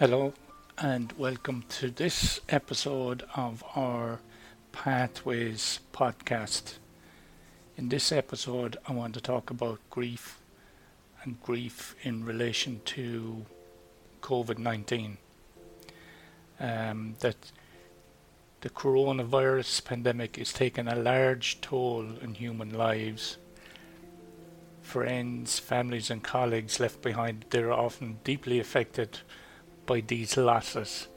Hello, and welcome to this episode of our Pathwayz podcast. In this episode, I want to talk about grief and grief in relation to COVID 19. Um, that the coronavirus pandemic is taking a large toll on human lives. Friends, families, and colleagues left behind, they're often deeply affected by these losses.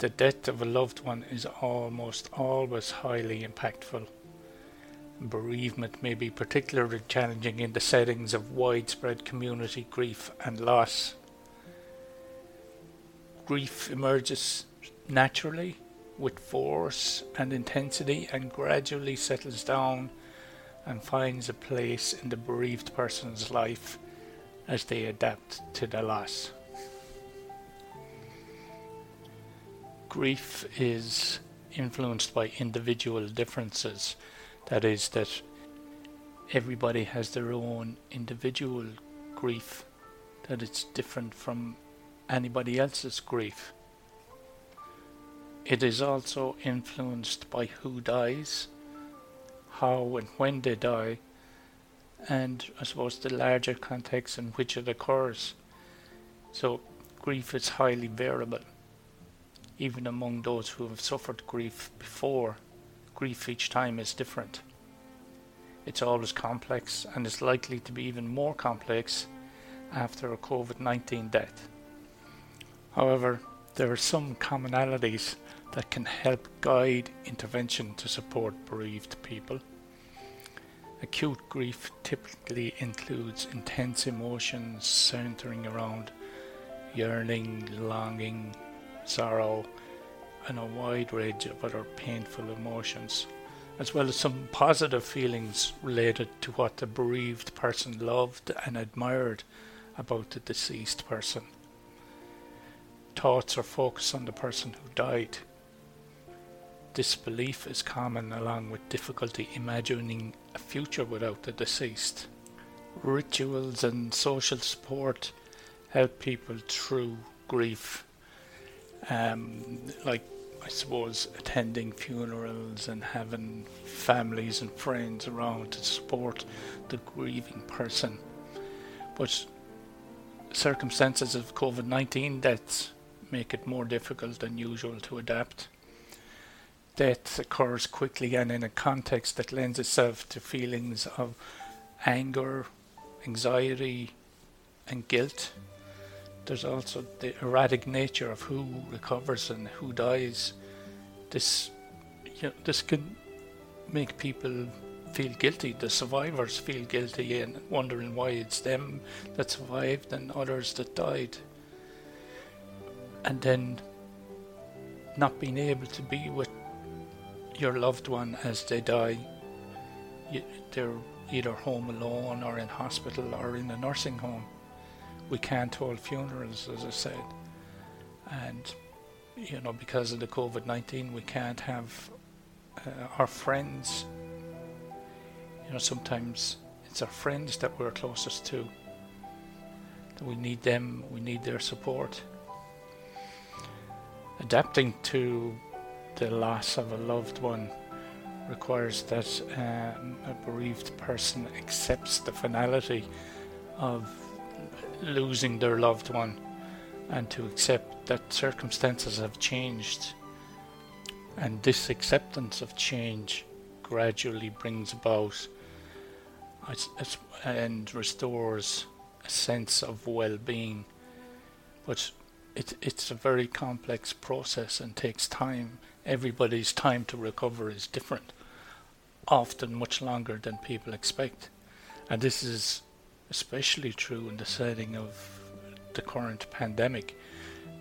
The death of a loved one is almost always highly impactful. Bereavement may be particularly challenging in the settings of widespread community grief and loss. Grief emerges naturally with force and intensity and gradually settles down and finds a place in the bereaved person's life as they adapt to the loss. Grief is influenced by individual differences. That is, that everybody has their own individual grief, that it's different from anybody else's grief. It is also influenced by who dies, how and when they die, and I suppose the larger context in which it occurs. So, grief is highly variable even among those who have suffered grief before, grief each time is different. It's always complex and is likely to be even more complex after a COVID 19 death. However, there are some commonalities that can help guide intervention to support bereaved people. Acute grief typically includes intense emotions centering around yearning, longing, sorrow, and a wide range of other painful emotions, as well as some positive feelings related to what the bereaved person loved and admired about the deceased person. Thoughts are focused on the person who died. Disbelief is common along with difficulty imagining a future without the deceased. Rituals and social support help people through grief um, like I suppose attending funerals and having families and friends around to support the grieving person. But circumstances of COVID 19 deaths make it more difficult than usual to adapt. Death occurs quickly and in a context that lends itself to feelings of anger, anxiety, and guilt there's also the erratic nature of who recovers and who dies. This, you know, this can make people feel guilty. The survivors feel guilty and wondering why it's them that survived and others that died. And then not being able to be with your loved one as they die. They're either home alone or in hospital or in a nursing home we can't hold funerals, as I said. And, you know, because of the COVID 19, we can't have uh, our friends. You know, sometimes it's our friends that we're closest to. We need them, we need their support. Adapting to the loss of a loved one requires that um, a bereaved person accepts the finality of losing their loved one and to accept that circumstances have changed. And this acceptance of change gradually brings about and restores a sense of well being. But it, it's a very complex process and takes time. Everybody's time to recover is different, often much longer than people expect. And this is especially true in the setting of the current pandemic,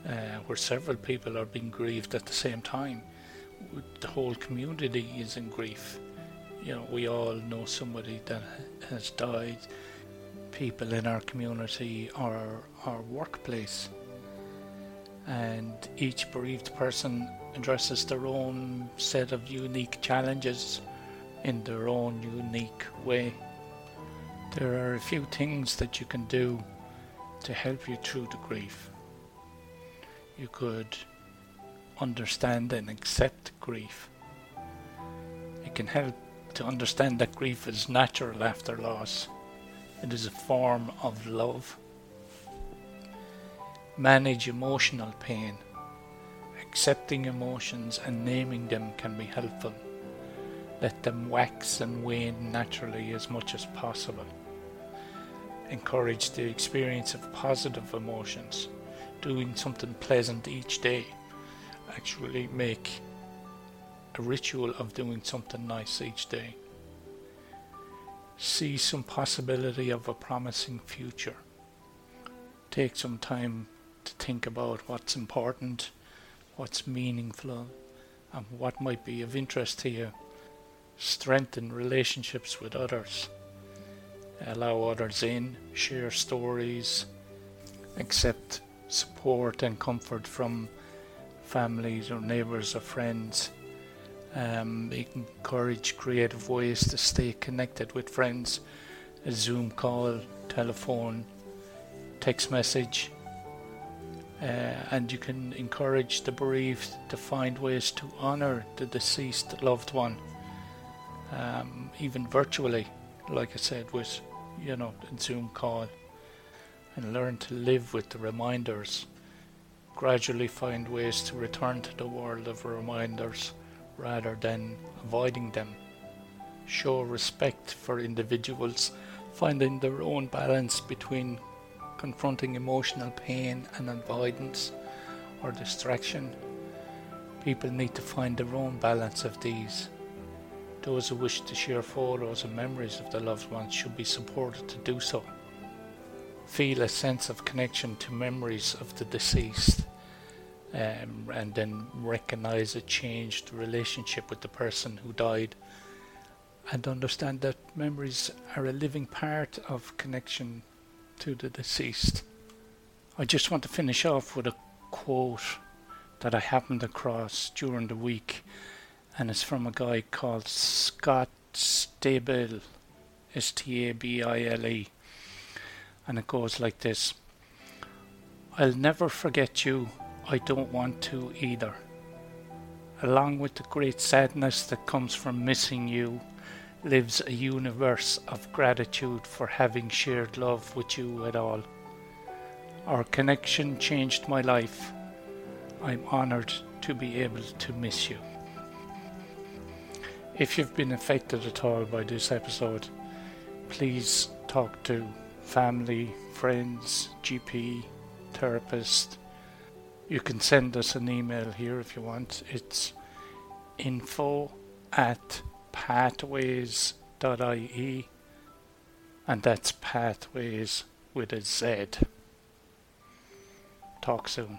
uh, where several people are being grieved at the same time. The whole community is in grief. You know, we all know somebody that has died, people in our community or our workplace. And each bereaved person addresses their own set of unique challenges in their own unique way. There are a few things that you can do to help you through the grief. You could understand and accept grief. It can help to understand that grief is natural after loss. It is a form of love. Manage emotional pain. Accepting emotions and naming them can be helpful. Let them wax and wane naturally as much as possible. Encourage the experience of positive emotions. Doing something pleasant each day. Actually, make a ritual of doing something nice each day. See some possibility of a promising future. Take some time to think about what's important, what's meaningful, and what might be of interest to you. Strengthen relationships with others. Allow others in, share stories, accept support and comfort from families or neighbours or friends. Um, encourage creative ways to stay connected with friends. A Zoom call, telephone, text message, uh, and you can encourage the bereaved to find ways to honour the deceased loved one, um, even virtually, like I said, with you know Zoom call, and learn to live with the reminders. Gradually find ways to return to the world of reminders rather than avoiding them. Show respect for individuals, finding their own balance between confronting emotional pain and avoidance or distraction. People need to find their own balance of these. Those who wish to share photos and memories of their loved ones should be supported to do so. Feel a sense of connection to memories of the deceased um, and then recognize a changed relationship with the person who died and understand that memories are a living part of connection to the deceased. I just want to finish off with a quote that I happened across during the week, and it's from a guy called Scott Stabile, S T A B I L E, and it goes like this I'll never forget you, I don't want to either. Along with the great sadness that comes from missing you, lives a universe of gratitude for having shared love with you at all. Our connection changed my life. I'm honored to be able to miss you. If you've been affected at all by this episode, please talk to family, friends, GP, therapist. You can send us an email here if you want. It's info at pathwayz.ie, and that's pathways with a Z. Talk soon.